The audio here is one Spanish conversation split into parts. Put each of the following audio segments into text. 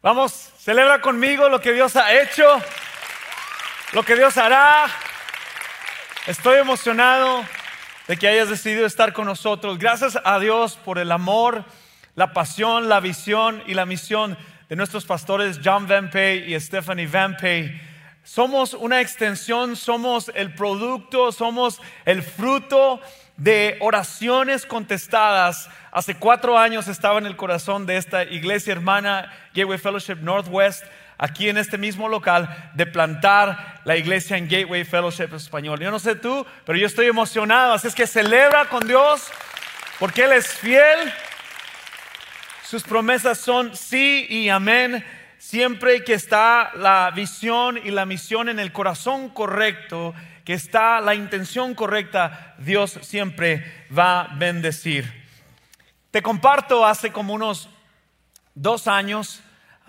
Vamos, celebra conmigo lo que Dios ha hecho, lo que Dios hará. Estoy emocionado de que hayas decidido estar con nosotros. Gracias a Dios por el amor, la pasión, la visión y la misión de nuestros pastores John Van Pay y Stephanie Van Pay. Somos una extensión, somos el producto, somos el fruto de oraciones contestadas. Hace cuatro años estaba en el corazón de esta iglesia hermana Gateway Fellowship Northwest, aquí en este mismo local, de plantar la iglesia en Gateway Fellowship Español. Yo no sé tú, pero yo estoy emocionado, así es que celebra con Dios, porque Él es fiel. Sus promesas son sí y amén. Siempre que está la visión y la misión en el corazón correcto, que está la intención correcta, Dios siempre va a bendecir. Te comparto hace como unos dos años,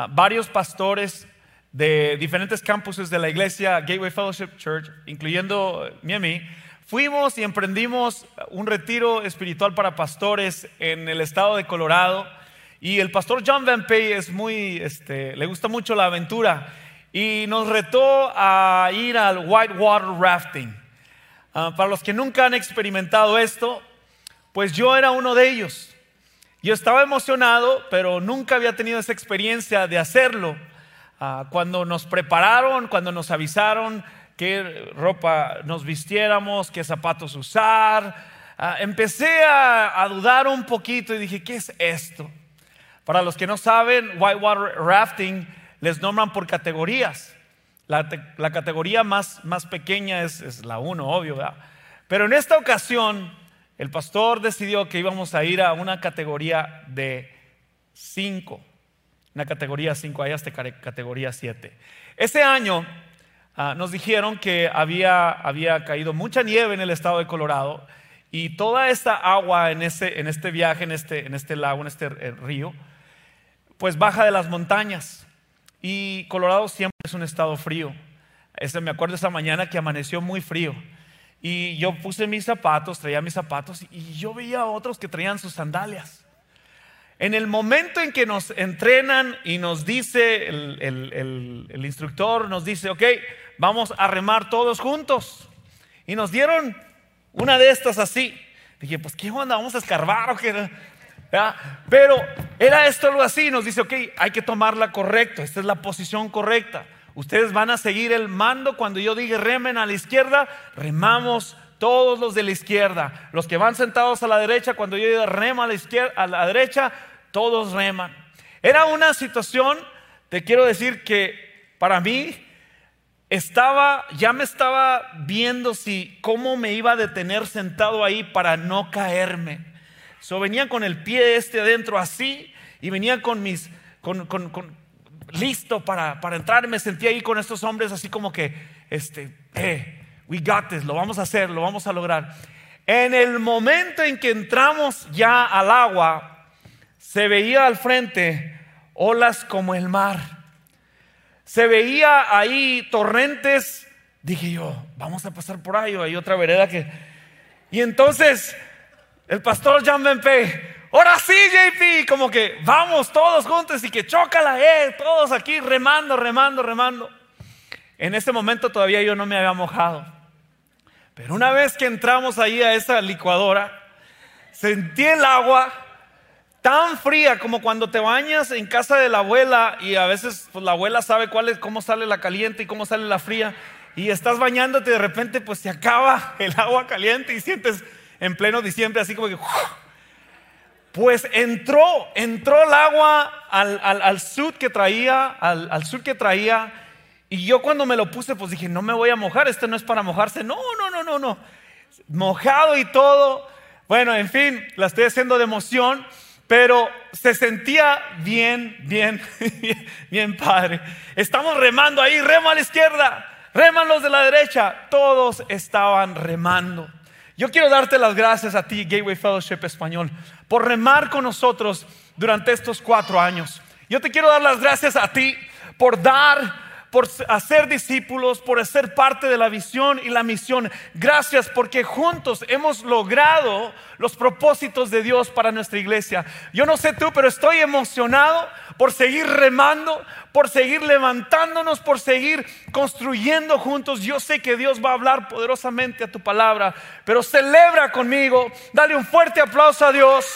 varios pastores de diferentes campuses de la iglesia Gateway Fellowship Church, incluyendo Miami, fuimos y emprendimos un retiro espiritual para pastores en el estado de Colorado y el pastor John Van Pay es muy, este, le gusta mucho la aventura y nos retó a ir al whitewater rafting. Ah, para los que nunca han experimentado esto, pues yo era uno de ellos. Yo estaba emocionado, pero nunca había tenido esa experiencia de hacerlo. Ah, cuando nos prepararon, cuando nos avisaron qué ropa nos vistiéramos, qué zapatos usar, ah, empecé a dudar un poquito y dije, ¿qué es esto? Para los que no saben, whitewater rafting les nombran por categorías. La, categoría más, más pequeña es, la 1, obvio, ¿verdad? Pero en esta ocasión, el pastor decidió que íbamos a ir a una categoría de 5. Una categoría 5, hay hasta categoría 7. Ese año ah, nos dijeron que había, había caído mucha nieve en el estado de Colorado y toda esta agua en, ese, en este viaje, en este, en este lago, en este eh, río, pues baja de las montañas. Y Colorado siempre es un estado frío. Ese, me acuerdo esa mañana que amaneció muy frío. Y yo puse mis zapatos, traía mis zapatos y yo veía a otros que traían sus sandalias. En el momento en que nos entrenan y nos dice el, el, instructor, nos dice, ok, vamos a remar todos juntos. Y nos dieron una de estas así. Dije, pues qué onda, vamos a escarbar o qué. Pero era esto algo así, nos dice, ok, hay que tomarla correcto, esta es la posición correcta. Ustedes van a seguir el mando cuando yo diga remen a la izquierda, remamos todos los de la izquierda. Los que van sentados a la derecha, cuando yo diga rema a la, izquierda, a la derecha, todos reman. Era una situación, te quiero decir que para mí estaba, ya me estaba viendo si cómo me iba a detener sentado ahí para no caerme. So venía con el pie este adentro así y venía con mis, con, listo para, para entrar. Me sentí ahí con estos hombres así como que, este, eh, we got this, lo vamos a hacer, lo vamos a lograr. En el momento en que entramos ya al agua, se veía al frente olas como el mar. Se veía ahí torrentes. Dije yo, vamos a pasar por ahí hay otra vereda que... Y entonces el pastor John Benpey, ahora sí, JP, como que vamos todos juntos y que chócala, eh, todos aquí remando, remando, remando. En ese momento todavía yo no me había mojado. Pero una vez que entramos ahí a esa licuadora, sentí el agua tan fría como cuando te bañas en casa de la abuela y a veces pues, la abuela sabe cuál es, cómo sale la caliente y cómo sale la fría y estás bañándote y de repente pues se acaba el agua caliente y sientes en pleno diciembre, así como que... Pues entró, entró el agua al, al, sud que traía, al, al sur que traía, y yo cuando me lo puse, pues dije, no me voy a mojar, este no es para mojarse. No, no, no, no, no. Mojado y todo. Bueno, en fin, la estoy haciendo de emoción, pero se sentía bien, bien, bien padre. Estamos remando ahí, remo a la izquierda, reman los de la derecha. Todos estaban remando. Yo quiero darte las gracias a ti, Gateway Fellowship Español, por remar con nosotros durante estos cuatro años. Yo te quiero dar las gracias a ti por dar, por hacer discípulos, por ser parte de la visión y la misión. Gracias porque juntos hemos logrado los propósitos de Dios para nuestra iglesia. Yo no sé tú, pero estoy emocionado por seguir remando, por seguir levantándonos, por seguir construyendo juntos. Yo sé que Dios va a hablar poderosamente a tu palabra, pero celebra conmigo, dale un fuerte aplauso a Dios.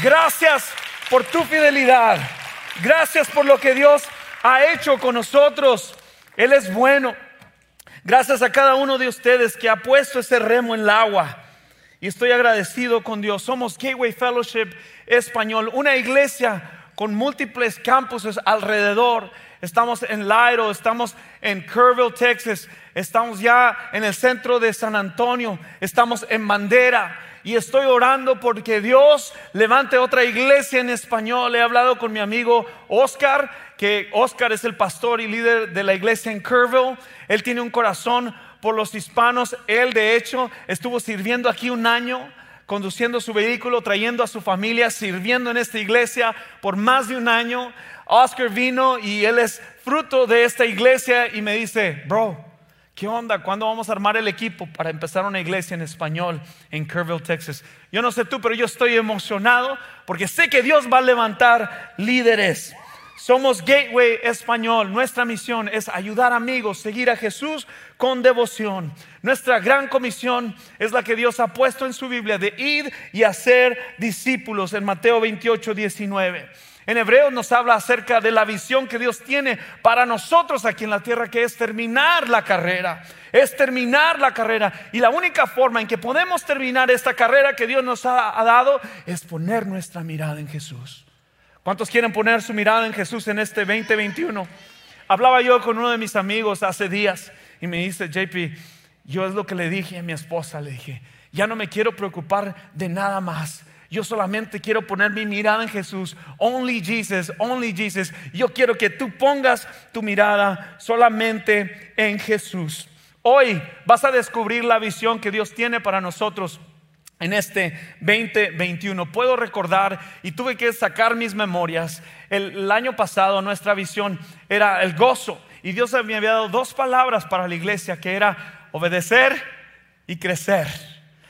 Gracias por tu fidelidad. Gracias por lo que Dios ha hecho con nosotros. Él es bueno. Gracias a cada uno de ustedes que ha puesto ese remo en el agua. Y estoy agradecido con Dios. Somos Gateway Fellowship Español, una iglesia con múltiples campuses alrededor. Estamos en Lairo, estamos en Kerrville, Texas, estamos ya en el centro de San Antonio, estamos en Bandera. Y estoy orando porque Dios levante otra iglesia en español. He hablado con mi amigo Oscar, que Oscar es el pastor y líder de la iglesia en Kerrville. Él tiene un corazón por los hispanos. Él, de hecho, estuvo sirviendo aquí un año, conduciendo su vehículo, trayendo a su familia, sirviendo en esta iglesia por más de un año. Oscar vino y él es fruto de esta iglesia y me dice, bro, ¿qué onda? ¿Cuándo vamos a armar el equipo para empezar una iglesia en español en Kerrville, Texas? Yo no sé tú, pero yo estoy emocionado porque sé que Dios va a levantar líderes. Somos Gateway Español. Nuestra misión es ayudar amigos, seguir a Jesús con devoción. Nuestra gran comisión es la que Dios ha puesto en su Biblia de ir y hacer discípulos en Mateo 28, 19. En Hebreos nos habla acerca de la visión que Dios tiene para nosotros aquí en la tierra, que es terminar la carrera. Es terminar la carrera. Y la única forma en que podemos terminar esta carrera que Dios nos ha, ha dado es poner nuestra mirada en Jesús. ¿Cuántos quieren poner su mirada en Jesús en este 2021? Hablaba yo con uno de mis amigos hace días y me dice, JP, yo es lo que le dije a mi esposa, le dije, ya no me quiero preocupar de nada más. Yo solamente quiero poner mi mirada en Jesús. Only Jesus, only Jesus. Yo quiero que tú pongas tu mirada solamente en Jesús. Hoy vas a descubrir la visión que Dios tiene para nosotros en este 2021. Puedo recordar y tuve que sacar mis memorias. El, año pasado nuestra visión era el gozo y Dios me había dado dos palabras para la iglesia que era obedecer y crecer.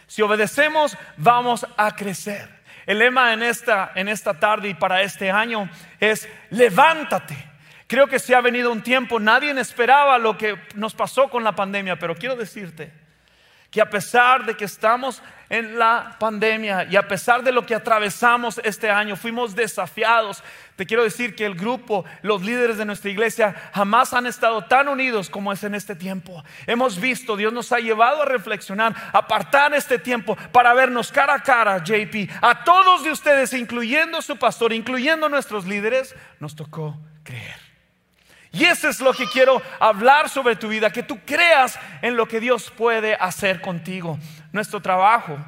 Si obedecemos, vamos a crecer. El lema en esta, en esta tarde y para este año es levántate. Creo que se ha venido un tiempo, nadie esperaba lo que nos pasó con la pandemia, pero quiero decirte, que a pesar de que estamos en la pandemia y a pesar de lo que atravesamos este año, fuimos desafiados. Te quiero decir que el grupo, los líderes de nuestra iglesia jamás han estado tan unidos como es en este tiempo. Hemos visto, Dios nos ha llevado a reflexionar, apartar este tiempo para vernos cara a cara, JP. A todos de ustedes, incluyendo su pastor, incluyendo nuestros líderes, nos tocó creer. Y eso es lo que quiero hablar sobre tu vida, que tú creas en lo que Dios puede hacer contigo. Nuestro trabajo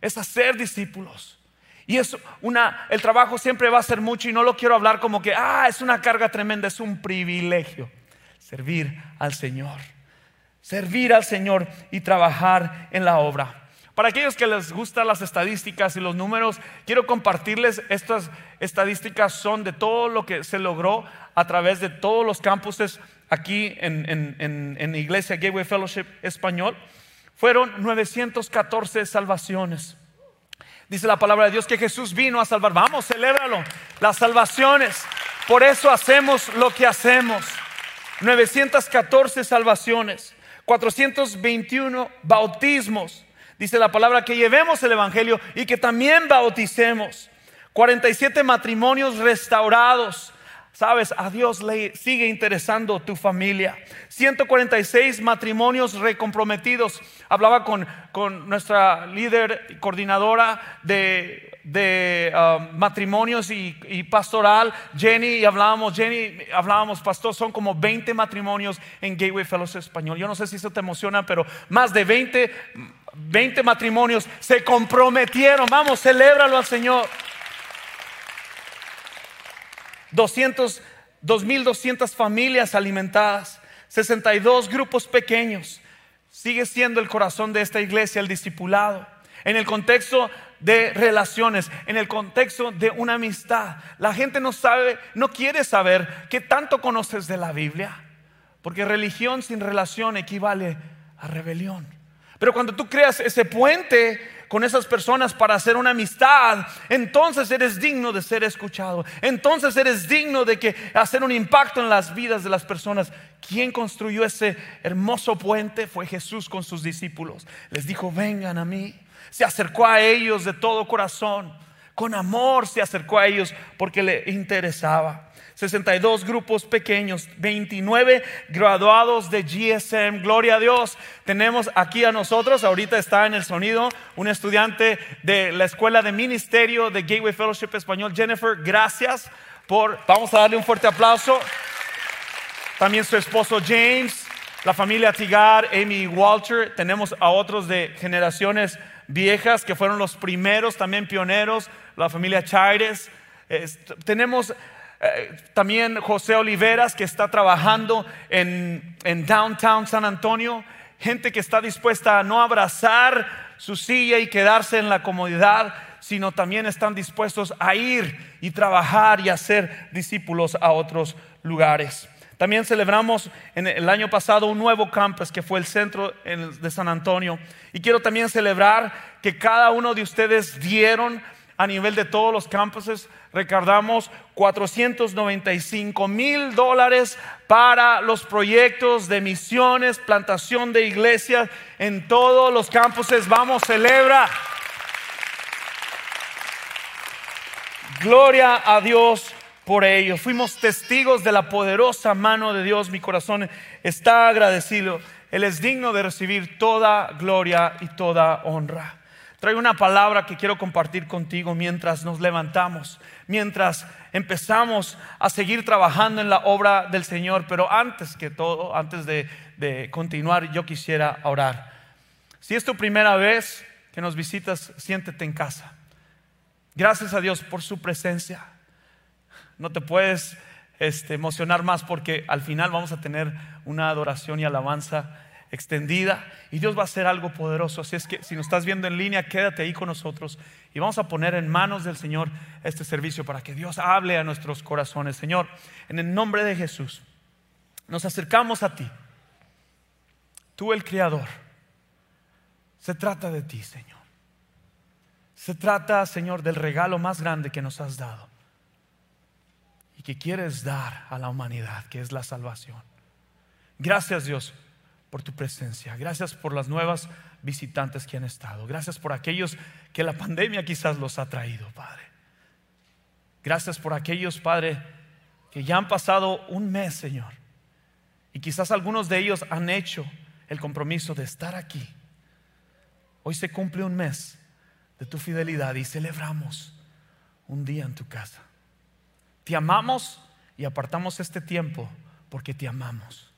es hacer discípulos. Y es una, el trabajo siempre va a ser mucho y no lo quiero hablar como que, ah, es una carga tremenda, es un privilegio servir al Señor. Servir al Señor y trabajar en la obra. Para aquellos que les gustan las estadísticas y los números, quiero compartirles estas estadísticas son de todo lo que se logró a través de todos los campuses aquí en, en, Iglesia Gateway Fellowship Español. Fueron 914 salvaciones. Dice la palabra de Dios que Jesús vino a salvar. Vamos, celébralo. Las salvaciones. Por eso hacemos lo que hacemos. 914 salvaciones. 421 bautismos. Dice la palabra que llevemos el Evangelio y que también bauticemos. 47 matrimonios restaurados. Sabes, a Dios le sigue interesando tu familia. 146 matrimonios recomprometidos. Hablaba con, con nuestra líder coordinadora de, de um, matrimonios y, y, pastoral, Jenny, y hablábamos, Jenny, hablábamos, pastor, son como 20 matrimonios en Gateway Fellows Español. Yo no sé si eso te emociona, pero más de 20 20 matrimonios se comprometieron. Vamos, celébralo al Señor. 200, 2.200 familias alimentadas, 62 grupos pequeños. Sigue siendo el corazón de esta iglesia el discipulado. En el contexto de relaciones, en el contexto de una amistad. La gente no sabe, no quiere saber qué tanto conoces de la Biblia, porque religión sin relación equivale a rebelión. Pero cuando tú creas ese puente con esas personas para hacer una amistad, entonces eres digno de ser escuchado. Entonces eres digno de que hacer un impacto en las vidas de las personas. ¿Quién construyó ese hermoso puente? Fue Jesús con sus discípulos. Les dijo, vengan a mí. Se acercó a ellos de todo corazón. Con amor se acercó a ellos porque le interesaba. 62 grupos pequeños, 29 graduados de GSM. Gloria a Dios. Tenemos aquí a nosotros, ahorita está en el sonido, un estudiante de la Escuela de Ministerio de Gateway Fellowship Español. Jennifer, gracias por, vamos a darle un fuerte aplauso. También su esposo James, la familia Tigar, Amy y Walter. Tenemos a otros de generaciones viejas que fueron los primeros, también pioneros, la familia Chaires. tenemos eh, también José Oliveras, que está trabajando en, en Downtown San Antonio. Gente que está dispuesta a no abrazar su silla y quedarse en la comodidad, sino también están dispuestos a ir y trabajar y hacer discípulos a otros lugares. También celebramos en el año pasado un nuevo campus que fue el centro de San Antonio. Y quiero también celebrar que cada uno de ustedes dieron a nivel de todos los campuses recaudamos 495 mil dólares para los proyectos de misiones, plantación de iglesias en todos los campuses. Vamos, celebra. Gloria a Dios por ello. Fuimos testigos de la poderosa mano de Dios. Mi corazón está agradecido. Él es digno de recibir toda gloria y toda honra. Traigo una palabra que quiero compartir contigo mientras nos levantamos, mientras empezamos a seguir trabajando en la obra del Señor. Pero antes que todo, antes de, de continuar, yo quisiera orar. Si es tu primera vez que nos visitas, siéntete en casa. Gracias a Dios por su presencia. No te puedes este, emocionar más porque al final vamos a tener una adoración y alabanza extendida y Dios va a hacer algo poderoso. Así es que si nos estás viendo en línea, quédate ahí con nosotros y vamos a poner en manos del Señor este servicio para que Dios hable a nuestros corazones. Señor, en el nombre de Jesús, nos acercamos a ti. Tú el Creador. Se trata de ti, Señor. Se trata, Señor, del regalo más grande que nos has dado y que quieres dar a la humanidad, que es la salvación. Gracias, Dios por tu presencia. Gracias por las nuevas visitantes que han estado. Gracias por aquellos que la pandemia quizás los ha traído, Padre. Gracias por aquellos, Padre, que ya han pasado un mes, Señor. Y quizás algunos de ellos han hecho el compromiso de estar aquí. Hoy se cumple un mes de tu fidelidad y celebramos un día en tu casa. Te amamos y apartamos este tiempo porque te amamos.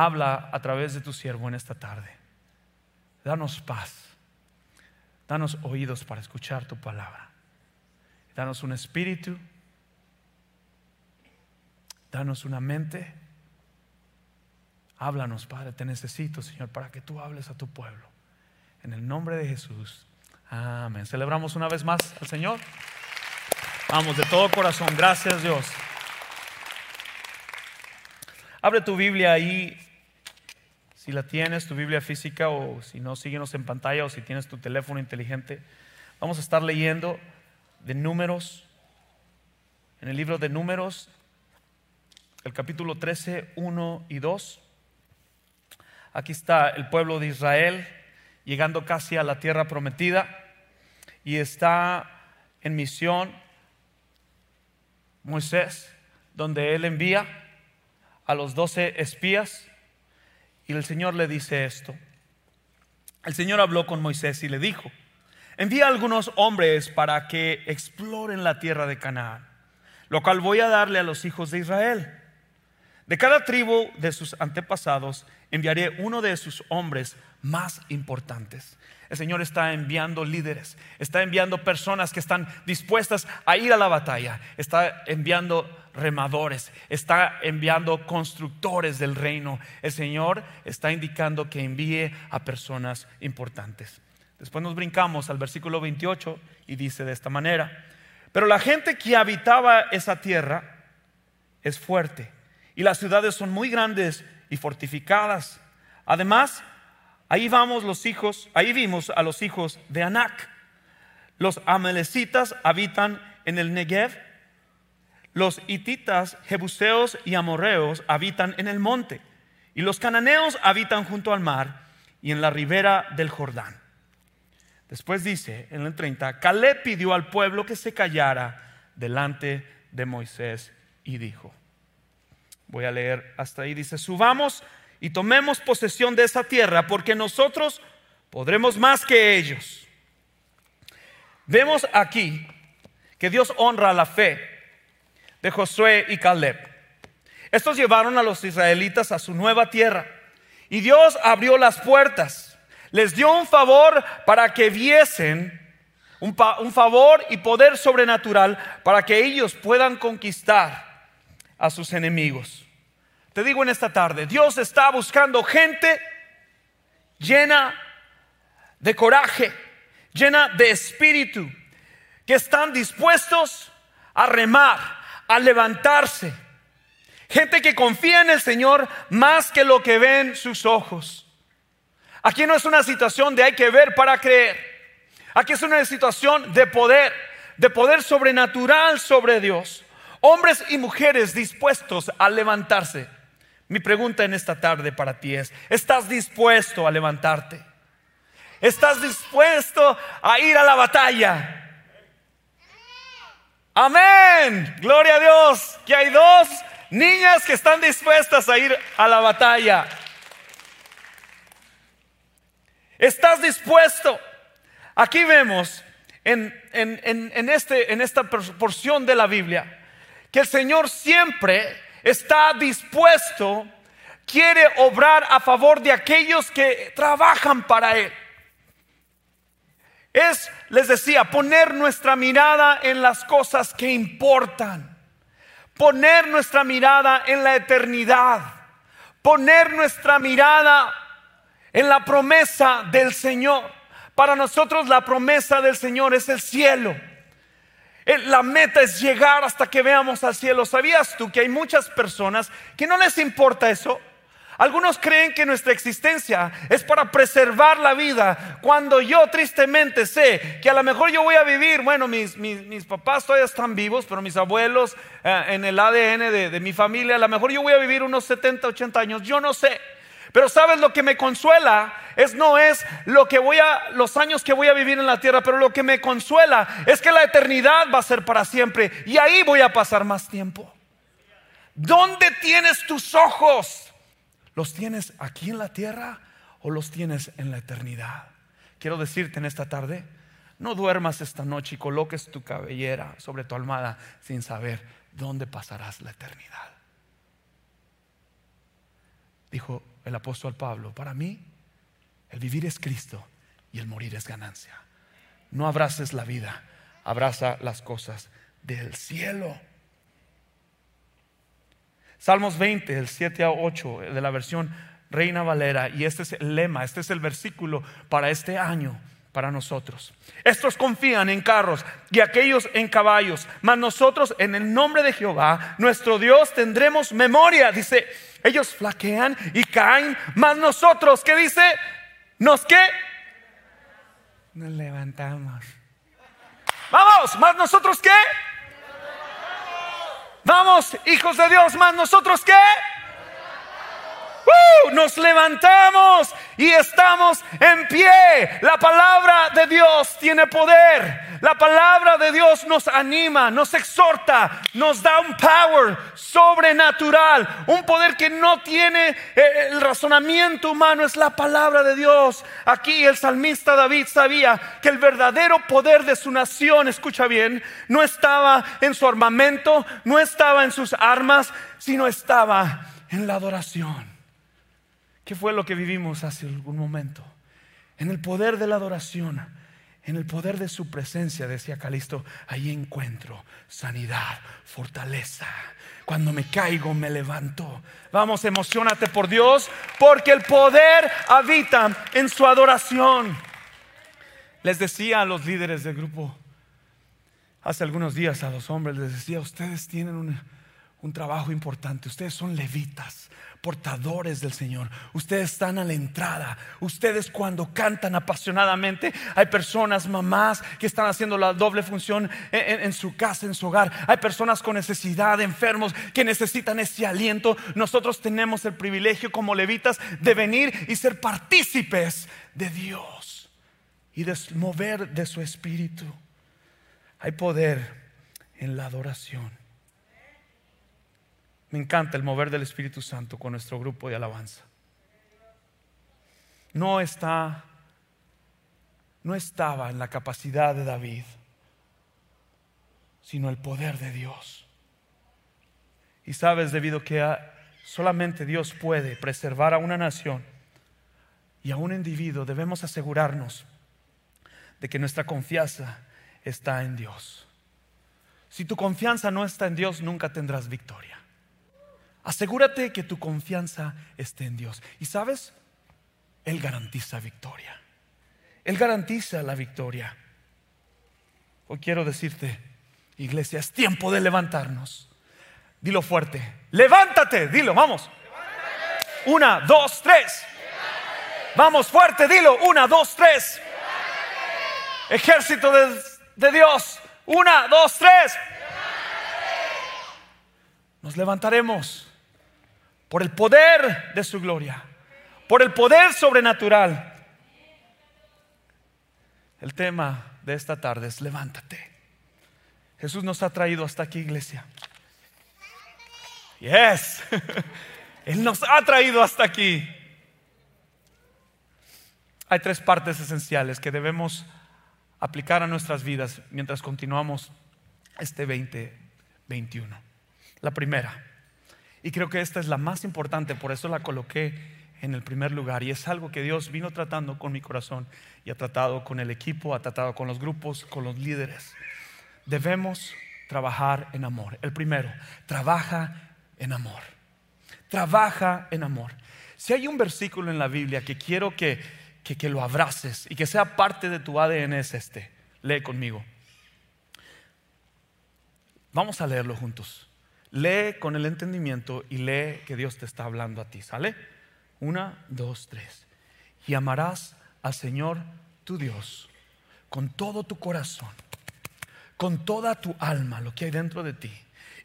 Habla a través de tu siervo en esta tarde. Danos paz. Danos oídos para escuchar tu palabra. Danos un espíritu. Danos una mente. Háblanos, Padre. Te necesito, Señor, para que tú hables a tu pueblo. En el nombre de Jesús. Amén. Celebramos una vez más al Señor. Vamos, de todo corazón. Gracias, Dios. Abre tu Biblia ahí si la tienes, tu Biblia física, o si no, síguenos en pantalla, o si tienes tu teléfono inteligente. Vamos a estar leyendo de números, en el libro de números, el capítulo 13, 1 y 2. Aquí está el pueblo de Israel llegando casi a la tierra prometida y está en misión Moisés, donde él envía a los doce espías y el Señor le dice esto. El Señor habló con Moisés y le dijo, envía algunos hombres para que exploren la tierra de Canaán, lo cual voy a darle a los hijos de Israel. De cada tribu de sus antepasados enviaré uno de sus hombres más importantes. El Señor está enviando líderes, está enviando personas que están dispuestas a ir a la batalla, está enviando remadores, está enviando constructores del reino. El Señor está indicando que envíe a personas importantes. Después nos brincamos al versículo 28 y dice de esta manera, pero la gente que habitaba esa tierra es fuerte y las ciudades son muy grandes y fortificadas. Además, ahí vamos los hijos, ahí vimos a los hijos de Anac. Los amalecitas habitan en el Negev. Los hititas, jebuseos y amorreos habitan en el monte. Y los cananeos habitan junto al mar y en la ribera del Jordán. Después dice en el 30, Caleb pidió al pueblo que se callara delante de Moisés y dijo, voy a leer hasta ahí, dice, subamos y tomemos posesión de esa tierra porque nosotros podremos más que ellos. Vemos aquí que Dios honra la fe de Josué y Caleb. Estos llevaron a los israelitas a su nueva tierra y Dios abrió las puertas les dio un favor para que viesen un, favor y poder sobrenatural para que ellos puedan conquistar a sus enemigos. Te digo en esta tarde, Dios está buscando gente llena de coraje, llena de espíritu, que están dispuestos a remar, a levantarse. Gente que confía en el Señor más que lo que ven sus ojos. Aquí no es una situación de hay que ver para creer. Aquí es una situación de poder, de poder sobrenatural sobre Dios. Hombres y mujeres dispuestos a levantarse. Mi pregunta en esta tarde para ti es, ¿estás dispuesto a levantarte? ¿Estás dispuesto a ir a la batalla? Amén. Gloria a Dios. Que hay dos niñas que están dispuestas a ir a la batalla. ¿Estás dispuesto? Aquí vemos en, este, en esta porción de la Biblia que el Señor siempre está dispuesto, quiere obrar a favor de aquellos que trabajan para Él. Es, les decía, poner nuestra mirada en las cosas que importan, poner nuestra mirada en la eternidad, poner nuestra mirada en la promesa del Señor. Para nosotros la promesa del Señor es el cielo. La meta es llegar hasta que veamos al cielo. ¿Sabías tú que hay muchas personas que no les importa eso? Algunos creen que nuestra existencia es para preservar la vida, cuando yo tristemente sé que a lo mejor yo voy a vivir, bueno, mis, mis, papás todavía están vivos, pero mis abuelos eh, en el ADN de, de mi familia, a lo mejor yo voy a vivir unos 70, 80 años, yo no sé. Pero sabes lo que me consuela es no es lo que voy a los años que voy a vivir en la tierra, pero lo que me consuela es que la eternidad va a ser para siempre y ahí voy a pasar más tiempo. ¿Dónde tienes tus ojos? ¿Los tienes aquí en la tierra o los tienes en la eternidad? Quiero decirte en esta tarde, no duermas esta noche y coloques tu cabellera sobre tu almohada sin saber dónde pasarás la eternidad. Dijo el apóstol Pablo, para mí el vivir es Cristo y el morir es ganancia. No abraces la vida, abraza las cosas del cielo. Salmos 20, del 7 a 8 de la versión Reina Valera, y este es el lema, este es el versículo para este año para nosotros. Estos confían en carros y aquellos en caballos, mas nosotros en el nombre de Jehová, nuestro Dios, tendremos memoria. Dice, ellos flaquean y caen, mas nosotros, ¿qué dice? ¿Nos qué? Nos levantamos. Vamos, más nosotros qué? Vamos, hijos de Dios, más nosotros qué? ¡Uh! nos levantamos y estamos en pie. La palabra de Dios tiene poder. La palabra de Dios nos anima, nos exhorta, nos da un power sobrenatural, un poder que no tiene eh, el razonamiento humano, es la palabra de Dios. Aquí el salmista David sabía que el verdadero poder de su nación, escucha bien, no estaba en su armamento, no estaba en sus armas, sino estaba en la adoración. ¿Qué fue lo que vivimos hace algún momento? En el poder de la adoración, en el poder de su presencia, decía Calisto, ahí encuentro sanidad, fortaleza. Cuando me caigo, me levanto. Vamos, emocionate por Dios, porque el poder habita en su adoración. Les decía a los líderes del grupo, hace algunos días a los hombres, les decía, ustedes tienen un trabajo importante. Ustedes son levitas, portadores del Señor. Ustedes están a la entrada. Ustedes cuando cantan apasionadamente, hay personas, mamás, que están haciendo la doble función en, su casa, en su hogar. Hay personas con necesidad, enfermos, que necesitan ese aliento. Nosotros tenemos el privilegio como levitas de venir y ser partícipes de Dios y de mover de su espíritu. Hay poder en la adoración. Me encanta el mover del Espíritu Santo con nuestro grupo de alabanza. No está, no estaba en la capacidad de David, sino el poder de Dios. Y sabes, debido a que solamente Dios puede preservar a una nación y a un individuo, debemos asegurarnos de que nuestra confianza está en Dios. Si tu confianza no está en Dios, nunca tendrás victoria. Asegúrate que tu confianza esté en Dios. Y sabes, Él garantiza victoria. Él garantiza la victoria. Hoy quiero decirte, iglesia, es tiempo de levantarnos. Dilo fuerte. Levántate, dilo, vamos. Una, dos, tres. Vamos fuerte, dilo. Una, dos, tres. Ejército de, de Dios. Una, dos, tres. Nos levantaremos por el poder de su gloria, por el poder sobrenatural. El tema de esta tarde es levántate. Jesús nos ha traído hasta aquí, iglesia. Yes. Él nos ha traído hasta aquí. Hay tres partes esenciales que debemos aplicar a nuestras vidas mientras continuamos este 2021. La primera, y creo que esta es la más importante, por eso la coloqué en el primer lugar. Y es algo que Dios vino tratando con mi corazón y ha tratado con el equipo, ha tratado con los grupos, con los líderes. Debemos trabajar en amor. El primero, trabaja en amor. Trabaja en amor. Si hay un versículo en la Biblia que quiero que, que, lo abraces y que sea parte de tu ADN es este. Lee conmigo. Vamos a leerlo juntos. Lee con el entendimiento y lee que Dios te está hablando a ti. ¿Sale? Una, dos, tres. Y amarás al Señor tu Dios con todo tu corazón, con toda tu alma, lo que hay dentro de ti,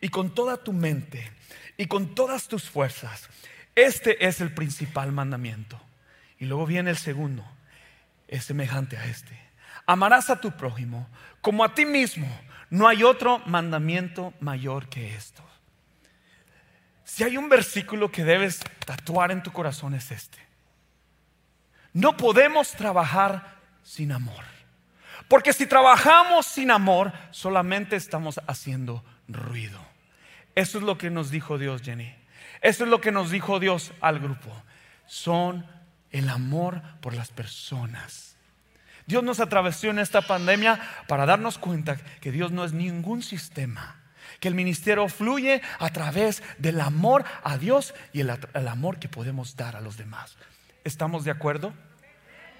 y con toda tu mente, y con todas tus fuerzas. Este es el principal mandamiento. Y luego viene el segundo, es semejante a este. Amarás a tu prójimo como a ti mismo. No hay otro mandamiento mayor que esto. Si hay un versículo que debes tatuar en tu corazón es este. No podemos trabajar sin amor. Porque si trabajamos sin amor, solamente estamos haciendo ruido. Eso es lo que nos dijo Dios, Jenny. Eso es lo que nos dijo Dios al grupo. Son el amor por las personas. Dios nos atravesó en esta pandemia para darnos cuenta que Dios no es ningún sistema que el ministerio fluye a través del amor a Dios y el, amor que podemos dar a los demás. ¿Estamos de acuerdo?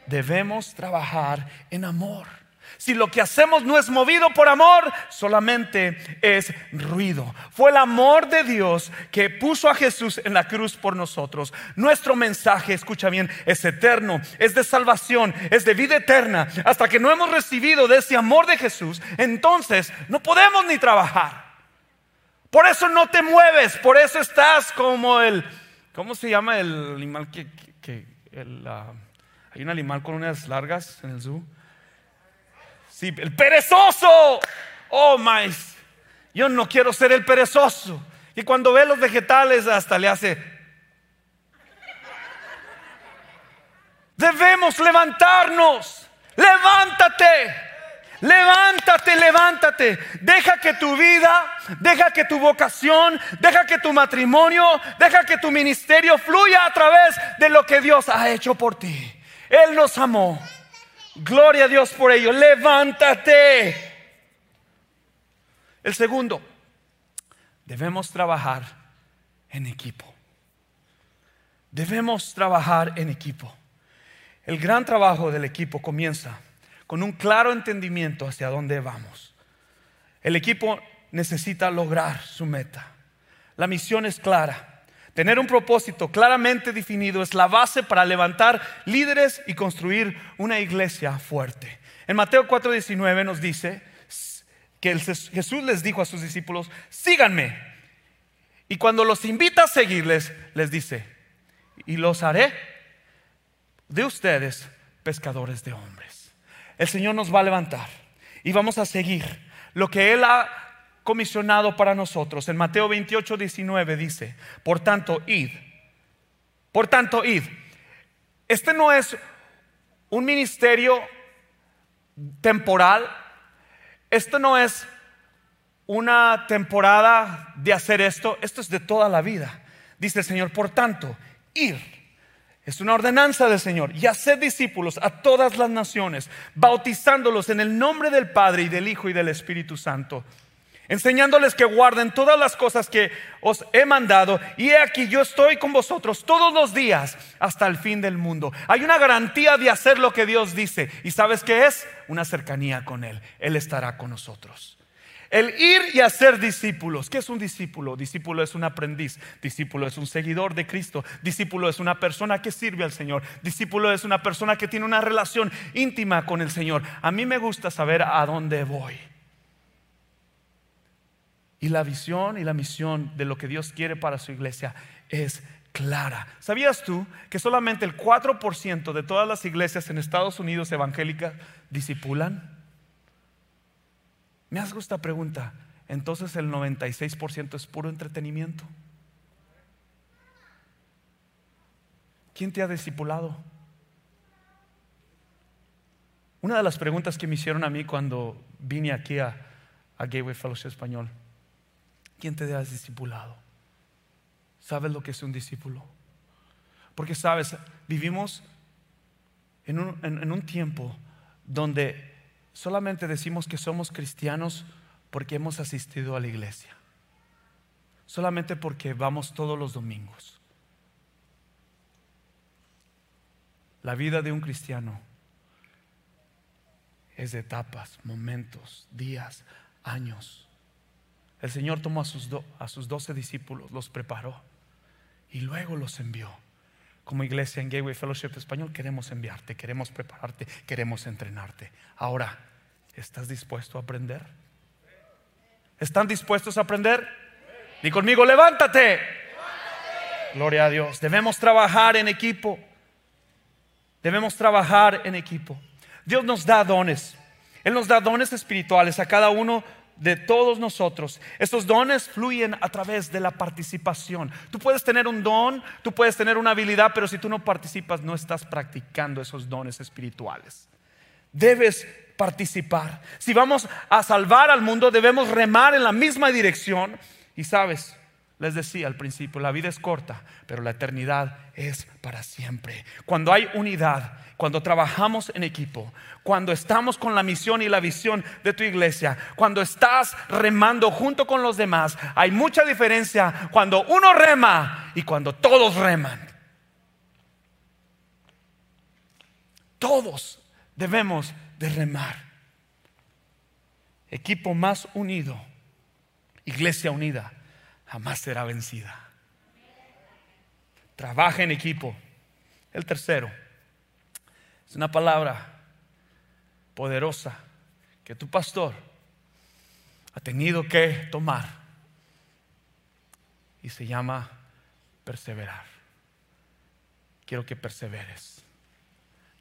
Debemos trabajar en amor. Si lo que hacemos no es movido por amor, solamente es ruido. Fue el amor de Dios que puso a Jesús en la cruz por nosotros. Nuestro mensaje, escucha bien, es eterno, es de salvación, es de vida eterna. Hasta que no hemos recibido de ese amor de Jesús, entonces no podemos ni trabajar. Por eso no te mueves, por eso estás como el, ¿cómo se llama el animal que, hay un animal con unas largas en el zoo? Sí, el perezoso. Oh, my. Yo no quiero ser el perezoso. Y cuando ve los vegetales hasta le hace... Debemos levantarnos. Levántate. Levántate, levántate. Deja que tu vida, deja que tu vocación, deja que tu matrimonio, deja que tu ministerio fluya a través de lo que Dios ha hecho por ti. Él nos amó. Gloria a Dios por ello. Levántate. El segundo, debemos trabajar en equipo. Debemos trabajar en equipo. El gran trabajo del equipo comienza con un claro entendimiento hacia dónde vamos. El equipo necesita lograr su meta. la misión es clara. Tener un propósito claramente definido es la base para levantar líderes y construir una iglesia fuerte. En Mateo 4:19 nos dice que Jesús les dijo a sus discípulos, síganme. Y cuando los invita a seguirles, les dice, y los haré de ustedes pescadores de hombres. El Señor nos va a levantar y vamos a seguir lo que Él ha comisionado para nosotros. En Mateo 28, 19 dice, por tanto, id. Por tanto, id. Este no es un ministerio temporal. Esto no es una temporada de hacer esto. Esto es de toda la vida. Dice el Señor, por tanto, ir. Es una ordenanza del Señor. Y hacer discípulos a todas las naciones, bautizándolos en el nombre del Padre y del Hijo y del Espíritu Santo enseñándoles que guarden todas las cosas que os he mandado. Y he aquí, yo estoy con vosotros todos los días hasta el fin del mundo. Hay una garantía de hacer lo que Dios dice. ¿Y sabes qué es? Una cercanía con Él. Él estará con nosotros. El ir y hacer discípulos. ¿Qué es un discípulo? Discípulo es un aprendiz. Discípulo es un seguidor de Cristo. Discípulo es una persona que sirve al Señor. Discípulo es una persona que tiene una relación íntima con el Señor. A mí me gusta saber a dónde voy. Y la visión y la misión de lo que Dios quiere para su iglesia es clara. ¿Sabías tú que solamente el 4% de todas las iglesias en Estados Unidos evangélicas discipulan? Me hago esta pregunta. Entonces el 96% es puro entretenimiento. ¿Quién te ha discipulado? Una de las preguntas que me hicieron a mí cuando vine aquí a, Gateway Fellowship Español ¿quién te has discipulado? ¿Sabes lo que es un discípulo? Porque sabes, vivimos en un tiempo donde solamente decimos que somos cristianos porque hemos asistido a la iglesia. Solamente porque vamos todos los domingos. La vida de un cristiano es de etapas, momentos, días, años. El Señor tomó a sus, a sus doce discípulos, los preparó y luego los envió. Como iglesia en Gateway Fellowship Español queremos enviarte, queremos prepararte, queremos entrenarte. Ahora, ¿estás dispuesto a aprender? ¿Están dispuestos a aprender? Y conmigo, levántate. Gloria a Dios. Debemos trabajar en equipo. Debemos trabajar en equipo. Dios nos da dones. Él nos da dones espirituales a cada uno de todos nosotros. Estos dones fluyen a través de la participación. Tú puedes tener un don, tú puedes tener una habilidad, pero si tú no participas, no estás practicando esos dones espirituales. Debes participar. Si vamos a salvar al mundo, debemos remar en la misma dirección. Y sabes, les decía al principio, la vida es corta, pero la eternidad es para siempre. Cuando hay unidad, cuando trabajamos en equipo, cuando estamos con la misión y la visión de tu iglesia, cuando estás remando junto con los demás, hay mucha diferencia cuando uno rema y cuando todos reman. Todos debemos de remar. Equipo más unido, iglesia unida jamás será vencida. Trabaja en equipo. El tercero es una palabra poderosa que tu pastor ha tenido que tomar y se llama perseverar. Quiero que perseveres,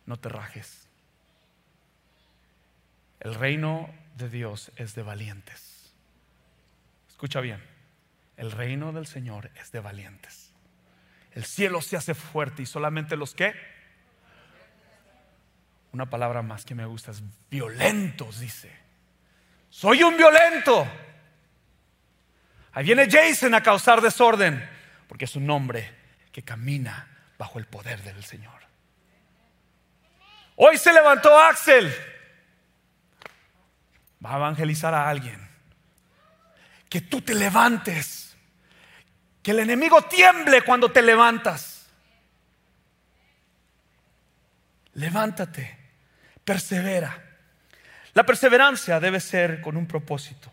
no te rajes. El reino de Dios es de valientes. Escucha bien. El reino del Señor es de valientes. El cielo se hace fuerte y solamente los que... Una palabra más que me gusta es violentos, dice. Soy un violento. Ahí viene Jason a causar desorden, porque es un hombre que camina bajo el poder del Señor. Hoy se levantó Axel. Va a evangelizar a alguien. Que tú te levantes que el enemigo tiemble cuando te levantas. Levántate, persevera. La perseverancia debe ser con un propósito.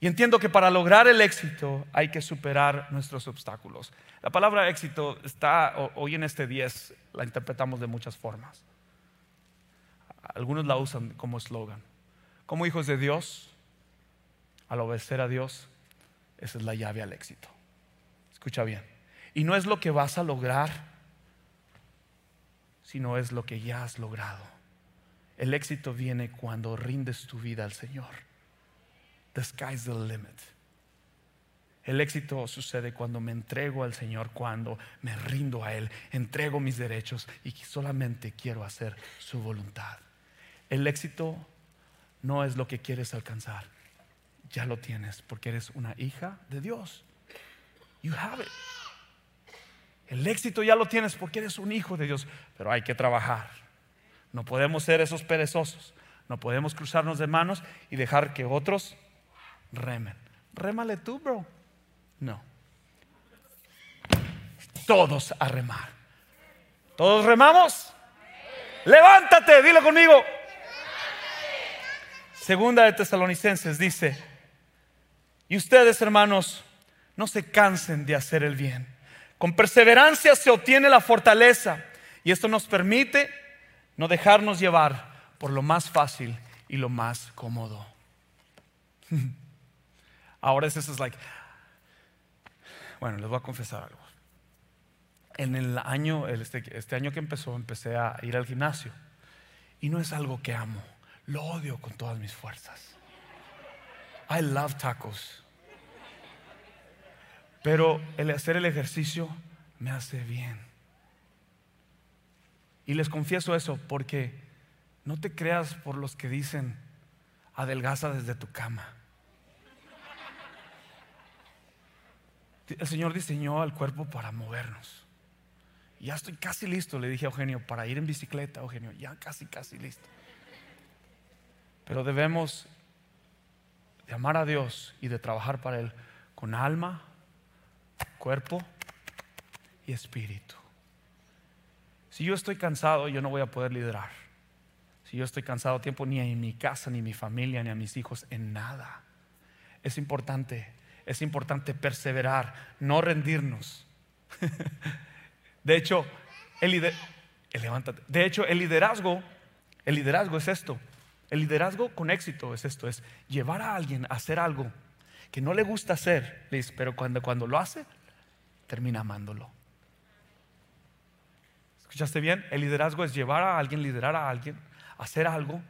Y entiendo que para lograr el éxito hay que superar nuestros obstáculos. La palabra éxito está, hoy en este 10, la interpretamos de muchas formas. Algunos la usan como eslogan. Como hijos de Dios, al obedecer a Dios, esa es la llave al éxito. Escucha bien. Y no es lo que vas a lograr, sino es lo que ya has logrado. El éxito viene cuando rindes tu vida al Señor. The sky's the limit. El éxito sucede cuando me entrego al Señor, cuando me rindo a Él, entrego mis derechos y solamente quiero hacer su voluntad. El éxito no es lo que quieres alcanzar, ya lo tienes porque eres una hija de Dios. You have it. El éxito ya lo tienes porque eres un hijo de Dios, pero hay que trabajar. No podemos ser esos perezosos, no podemos cruzarnos de manos y dejar que otros remen. Rémale tú, bro. No. Todos a remar. ¿Todos remamos? Levántate, dilo conmigo. Segunda de Tesalonicenses dice, y ustedes hermanos, no se cansen de hacer el bien. Con perseverancia se obtiene la fortaleza y esto nos permite no dejarnos llevar por lo más fácil y lo más cómodo. Ahora es eso, es like, bueno, les voy a confesar algo. En el año, este, este año que empezó, empecé a ir al gimnasio. Y no es algo que amo, lo odio con todas mis fuerzas. I love tacos. Pero el hacer el ejercicio me hace bien. Y les confieso eso porque no te creas por los que dicen adelgaza desde tu cama. El Señor diseñó al cuerpo para movernos. Ya estoy casi listo, le dije a Eugenio, para ir en bicicleta, Eugenio, ya casi, casi listo. Pero debemos de amar a Dios y de trabajar para Él con alma, cuerpo y espíritu. Si yo estoy cansado, yo no voy a poder liderar. Si yo estoy cansado tiempo ni en mi casa, ni en mi familia, ni a mis hijos, en nada. Es importante es importante perseverar, no rendirnos. De hecho, el, De hecho, el liderazgo, el liderazgo es esto. El liderazgo con éxito es esto, es llevar a alguien a hacer algo que no le gusta hacer, pero cuando, cuando lo hace, termina amándolo. ¿Escuchaste bien? El liderazgo es llevar a alguien, liderar a alguien, hacer algo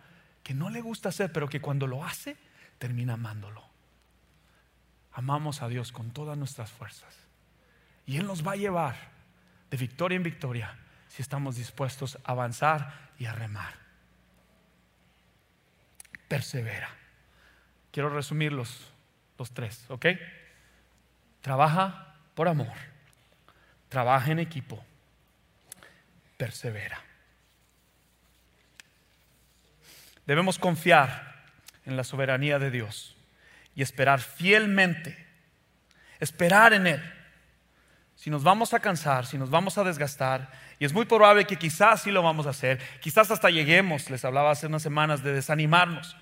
que no le gusta hacer, pero que cuando lo hace, termina amándolo amamos a Dios con todas nuestras fuerzas. Y Él nos va a llevar de victoria en victoria si estamos dispuestos a avanzar y a remar. Persevera. Quiero resumir los, los tres, ¿ok? Trabaja por amor. Trabaja en equipo. Persevera. Debemos confiar en la soberanía de Dios y esperar fielmente, esperar en Él. Si nos vamos a cansar, si nos vamos a desgastar, y es muy probable que quizás sí lo vamos a hacer, quizás hasta lleguemos, les hablaba hace unas semanas, de desanimarnos,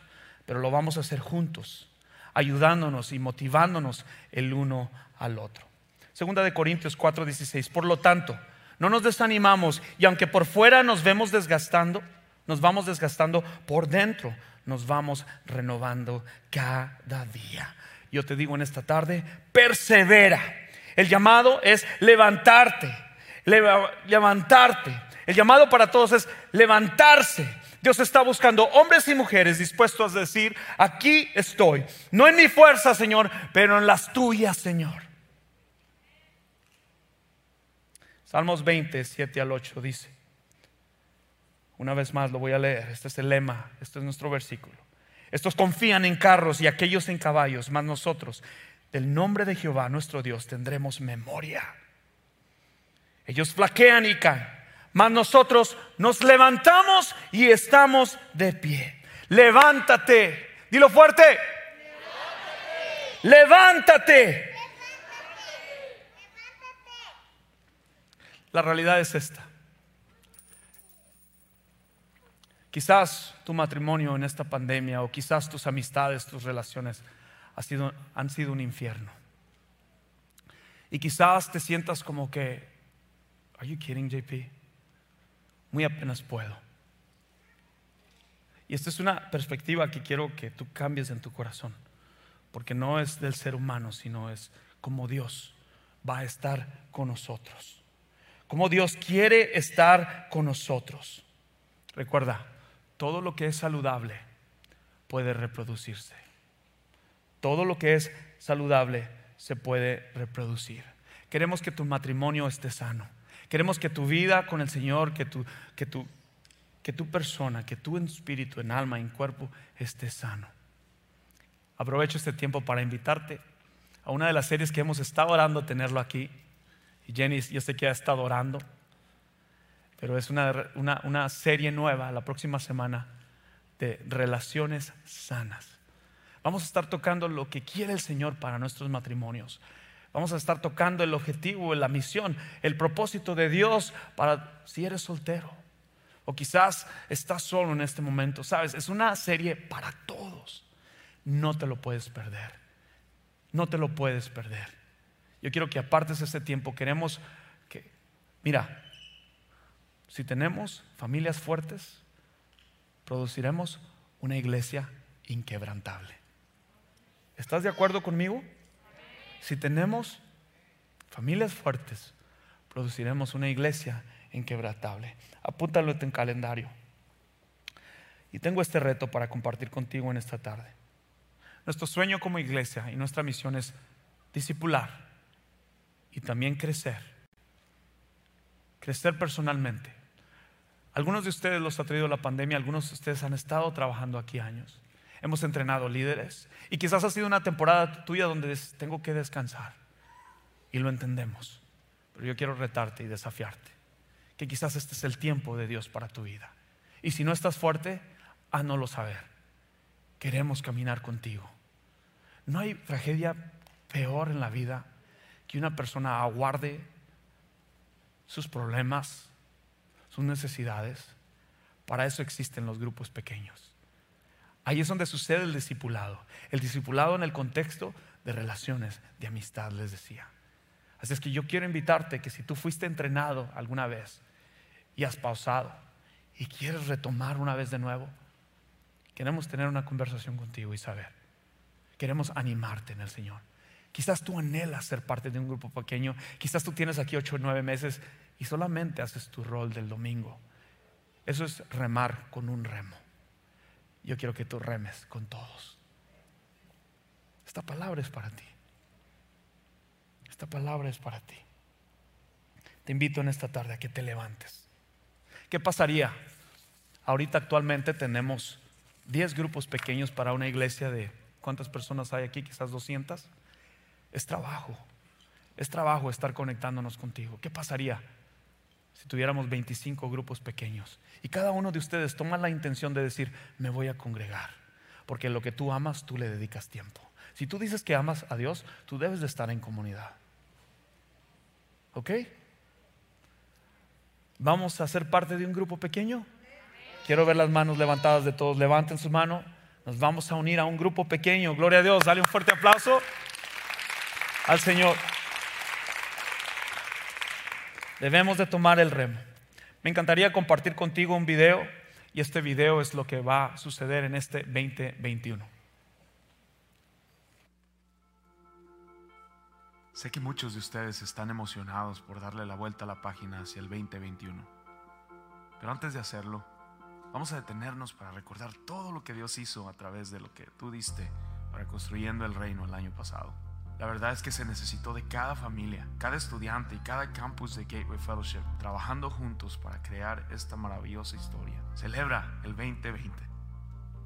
pero lo vamos a hacer juntos, ayudándonos y motivándonos el uno al otro. Segunda de Corintios 4:16, por lo tanto, no nos desanimamos y aunque por fuera nos vemos desgastando, nos vamos desgastando por dentro nos vamos renovando cada día. Yo te digo en esta tarde, persevera. El llamado es levantarte, levantarte. El llamado para todos es levantarse. Dios está buscando hombres y mujeres dispuestos a decir, aquí estoy. No en mi fuerza, Señor, pero en las tuyas, Señor. Salmos 20, 7 al 8 dice, una vez más lo voy a leer. Este es el lema, este es nuestro versículo. Estos confían en carros y aquellos en caballos, mas nosotros, del nombre de Jehová nuestro Dios, tendremos memoria. Ellos flaquean y caen, mas nosotros nos levantamos y estamos de pie. Levántate, dilo fuerte. Levántate. La realidad es esta. Quizás tu matrimonio en esta pandemia o quizás tus amistades, tus relaciones sido, han sido un infierno. Y quizás te sientas como que, ¿Are you kidding, JP? Muy apenas puedo. Y esta es una perspectiva que quiero que tú cambies en tu corazón, porque no es del ser humano, sino es como Dios va a estar con nosotros. Como Dios quiere estar con nosotros. Recuerda, todo lo que es saludable puede reproducirse. Todo lo que es saludable se puede reproducir. Queremos que tu matrimonio esté sano. Queremos que tu vida con el Señor, que tu, que tu, que tu persona, que en espíritu, en alma, en cuerpo esté sano. Aprovecho este tiempo para invitarte a una de las series que hemos estado orando tenerlo aquí. Y Jenny, yo sé que ha estado orando, pero es una, una serie nueva la próxima semana de relaciones sanas. Vamos a estar tocando lo que quiere el Señor para nuestros matrimonios. Vamos a estar tocando el objetivo, la misión, el propósito de Dios para si eres soltero o quizás estás solo en este momento. Sabes, es una serie para todos. No te lo puedes perder. No te lo puedes perder. Yo quiero que apartes este tiempo. Queremos que, mira, si tenemos familias fuertes, produciremos una iglesia inquebrantable. ¿Estás de acuerdo conmigo? Si tenemos familias fuertes, produciremos una iglesia inquebrantable. Apúntalo en calendario. Y tengo este reto para compartir contigo en esta tarde. Nuestro sueño como iglesia y nuestra misión es discipular y también crecer. Crecer personalmente. Algunos de ustedes los ha traído la pandemia, algunos de ustedes han estado trabajando aquí años. Hemos entrenado líderes y quizás ha sido una temporada tuya donde tengo que descansar y lo entendemos. Pero yo quiero retarte y desafiarte que quizás este es el tiempo de Dios para tu vida. Y si no estás fuerte, lo saber. Queremos caminar contigo. No hay tragedia peor en la vida que una persona aguarde sus problemas, sus necesidades. Para eso existen los grupos pequeños. Ahí es donde sucede el discipulado. El discipulado en el contexto de relaciones, de amistad, les decía. Así es que yo quiero invitarte que si tú fuiste entrenado alguna vez y has pausado y quieres retomar una vez de nuevo, queremos tener una conversación contigo y saber. Queremos animarte en el Señor. Quizás tú anhelas ser parte de un grupo pequeño, quizás tú tienes aquí ocho o nueve meses y solamente haces tu rol del domingo. Eso es remar con un remo yo quiero que tú remes con todos. Esta palabra es para ti. Esta palabra es para ti. Te invito en esta tarde a que te levantes. ¿Qué pasaría? Ahorita actualmente tenemos 10 grupos pequeños para una iglesia de ¿cuántas personas hay aquí? Quizás 200. Es trabajo. Es trabajo estar conectándonos contigo. ¿Qué pasaría si tuviéramos 25 grupos pequeños? Y cada uno de ustedes toma la intención de decir, me voy a congregar, porque lo que tú amas, tú le dedicas tiempo. Si tú dices que amas a Dios, tú debes de estar en comunidad. ¿Ok? ¿Vamos a ser parte de un grupo pequeño? Quiero ver las manos levantadas de todos. Levanten su mano. Nos vamos a unir a un grupo pequeño. Gloria a Dios. Dale un fuerte aplauso al Señor. Debemos de tomar el remo. Me encantaría compartir contigo un video y este video es lo que va a suceder en este 2021. Sé que muchos de ustedes están emocionados por darle la vuelta a la página hacia el 2021. Pero antes de hacerlo, vamos a detenernos para recordar todo lo que Dios hizo a través de lo que tú diste para construyendo el reino el año pasado. La verdad es que se necesitó de cada familia, cada estudiante y cada campus de Gateway Fellowship trabajando juntos para crear esta maravillosa historia. Celebra el 2020.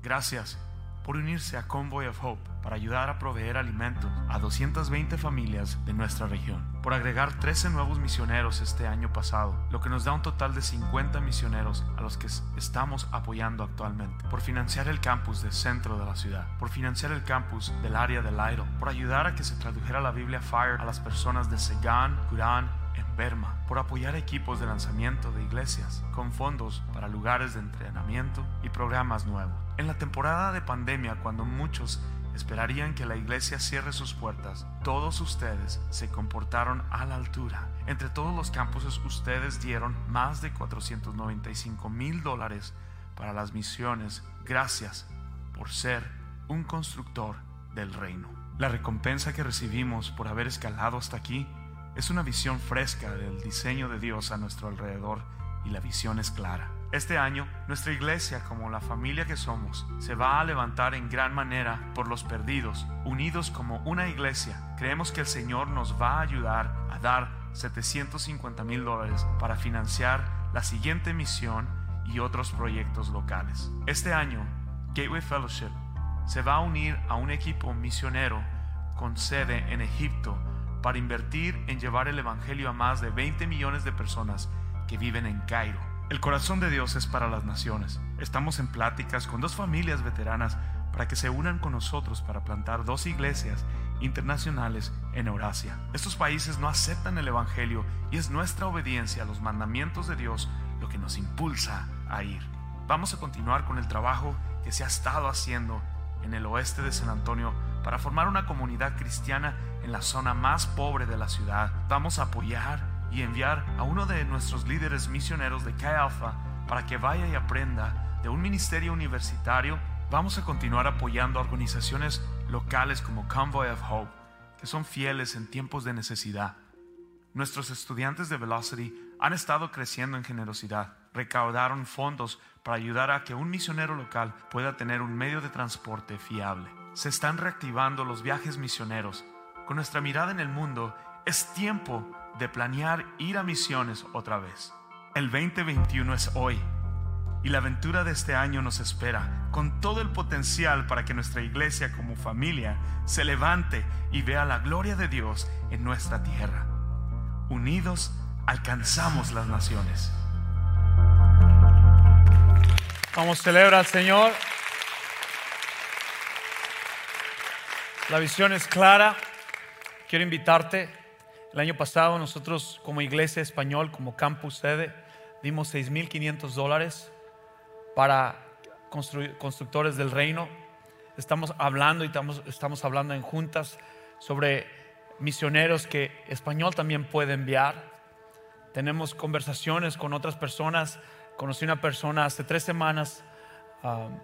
Gracias por unirse a Convoy of Hope para ayudar a proveer alimentos a 220 familias de nuestra región, por agregar 13 nuevos misioneros este año pasado, lo que nos da un total de 50 misioneros a los que estamos apoyando actualmente, por financiar el campus del centro de la ciudad, por financiar el campus del área del Airo, por ayudar a que se tradujera la Biblia Fire a las personas de Segan, Kurán, en Berma, por apoyar equipos de lanzamiento de iglesias con fondos para lugares de entrenamiento y programas nuevos. En la temporada de pandemia, cuando muchos esperarían que la iglesia cierre sus puertas. Todos ustedes se comportaron a la altura. Entre todos los campuses ustedes dieron más de 495 mil dólares para las misiones. Gracias por ser un constructor del reino. La recompensa que recibimos por haber escalado hasta aquí es una visión fresca del diseño de Dios a nuestro alrededor y la visión es clara. Este año, nuestra iglesia, como la familia que somos, se va a levantar en gran manera por los perdidos, unidos como una iglesia. Creemos que el Señor nos va a ayudar a dar 750 mil dólares para financiar la siguiente misión y otros proyectos locales. Este año, Gateway Fellowship se va a unir a un equipo misionero con sede en Egipto para invertir en llevar el Evangelio a más de 20 millones de personas que viven en Cairo. El corazón de Dios es para las naciones. Estamos en pláticas con dos familias veteranas para que se unan con nosotros para plantar dos iglesias internacionales en Eurasia. Estos países no aceptan el Evangelio y es nuestra obediencia a los mandamientos de Dios lo que nos impulsa a ir. Vamos a continuar con el trabajo que se ha estado haciendo en el oeste de San Antonio para formar una comunidad cristiana en la zona más pobre de la ciudad. Vamos a apoyar y enviar a uno de nuestros líderes misioneros de Chi Alpha para que vaya y aprenda de un ministerio universitario. Vamos a continuar apoyando a organizaciones locales como Convoy of Hope, que son fieles en tiempos de necesidad. Nuestros estudiantes de Velocity han estado creciendo en generosidad. Recaudaron fondos para ayudar a que un misionero local pueda tener un medio de transporte fiable. Se están reactivando los viajes misioneros. Con nuestra mirada en el mundo, es tiempo de planear ir a misiones otra vez. El 2021 es hoy y la aventura de este año nos espera con todo el potencial para que nuestra iglesia como familia se levante y vea la gloria de Dios en nuestra tierra. Unidos alcanzamos las naciones. Vamos, celebra al Señor. La visión es clara. Quiero invitarte el año pasado nosotros como iglesia español, como campus sede, dimos 6.500 dólares para constructores del reino. Estamos hablando y estamos, estamos hablando en juntas sobre misioneros que español también puede enviar. Tenemos conversaciones con otras personas. Conocí una persona hace tres semanas um,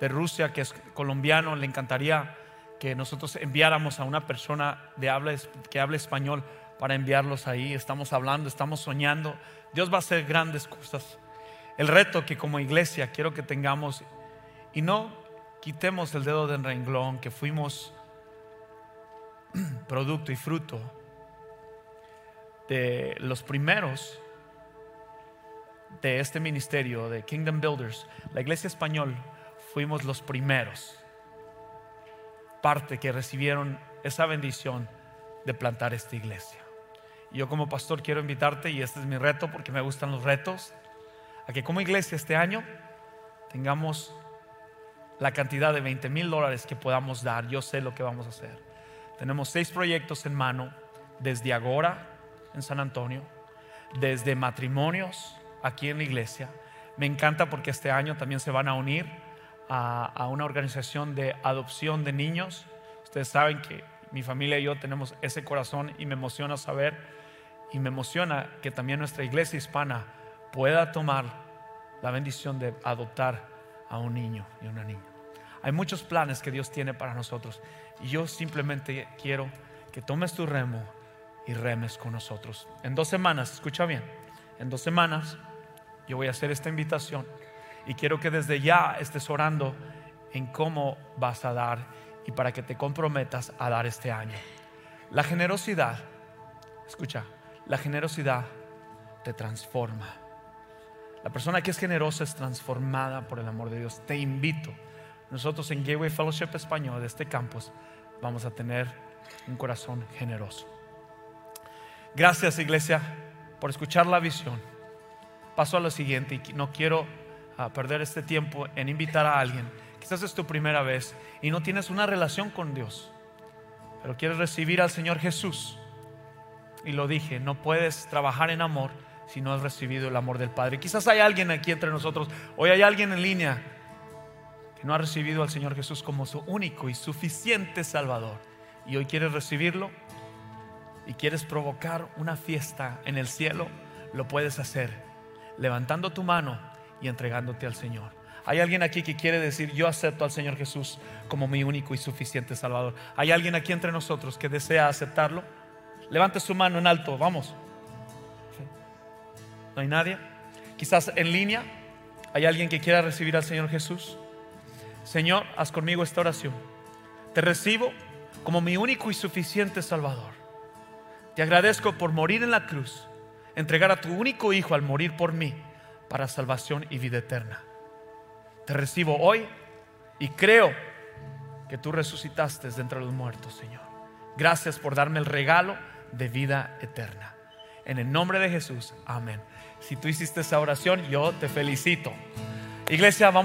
de Rusia que es colombiano, le encantaría que nosotros enviáramos a una persona de habla, que hable español para enviarlos ahí. Estamos hablando, estamos soñando. Dios va a hacer grandes cosas. El reto que como iglesia quiero que tengamos y no quitemos el dedo del renglón, que fuimos producto y fruto de los primeros de este ministerio de Kingdom Builders, la iglesia español, fuimos los primeros parte que recibieron esa bendición de plantar esta iglesia. Yo como pastor quiero invitarte, y este es mi reto porque me gustan los retos, a que como iglesia este año tengamos la cantidad de 20 mil dólares que podamos dar. Yo sé lo que vamos a hacer. Tenemos seis proyectos en mano, desde Agora en San Antonio, desde matrimonios aquí en la iglesia. Me encanta porque este año también se van a unir a, una organización de adopción de niños. Ustedes saben que mi familia y yo tenemos ese corazón y me emociona saber y me emociona que también nuestra iglesia hispana pueda tomar la bendición de adoptar a un niño y una niña. Hay muchos planes que Dios tiene para nosotros y yo simplemente quiero que tomes tu remo y remes con nosotros. En dos semanas, escucha bien, en dos semanas yo voy a hacer esta invitación y quiero que desde ya estés orando en cómo vas a dar y para que te comprometas a dar este año. La generosidad, escucha, la generosidad te transforma. La persona que es generosa es transformada por el amor de Dios. Te invito. Nosotros en Gateway Fellowship Español de este campus vamos a tener un corazón generoso. Gracias iglesia por escuchar la visión. Paso a lo siguiente y no quiero a perder este tiempo en invitar a alguien. Quizás es tu primera vez y no tienes una relación con Dios, pero quieres recibir al Señor Jesús. Y lo dije, no puedes trabajar en amor si no has recibido el amor del Padre. Quizás hay alguien aquí entre nosotros, hoy hay alguien en línea que no ha recibido al Señor Jesús como su único y suficiente Salvador y hoy quieres recibirlo y quieres provocar una fiesta en el cielo, lo puedes hacer levantando tu mano y entregándote al Señor. Hay alguien aquí que quiere decir, yo acepto al Señor Jesús como mi único y suficiente Salvador. Hay alguien aquí entre nosotros que desea aceptarlo. Levante su mano en alto, vamos. ¿No hay nadie? Quizás en línea hay alguien que quiera recibir al Señor Jesús. Señor, haz conmigo esta oración. Te recibo como mi único y suficiente Salvador. Te agradezco por morir en la cruz, entregar a tu único Hijo al morir por mí para salvación y vida eterna. Te recibo hoy y creo que tú resucitaste de entre los muertos, Señor. Gracias por darme el regalo de vida eterna. En el nombre de Jesús, amén. Si tú hiciste esa oración, yo te felicito. Iglesia, vamos.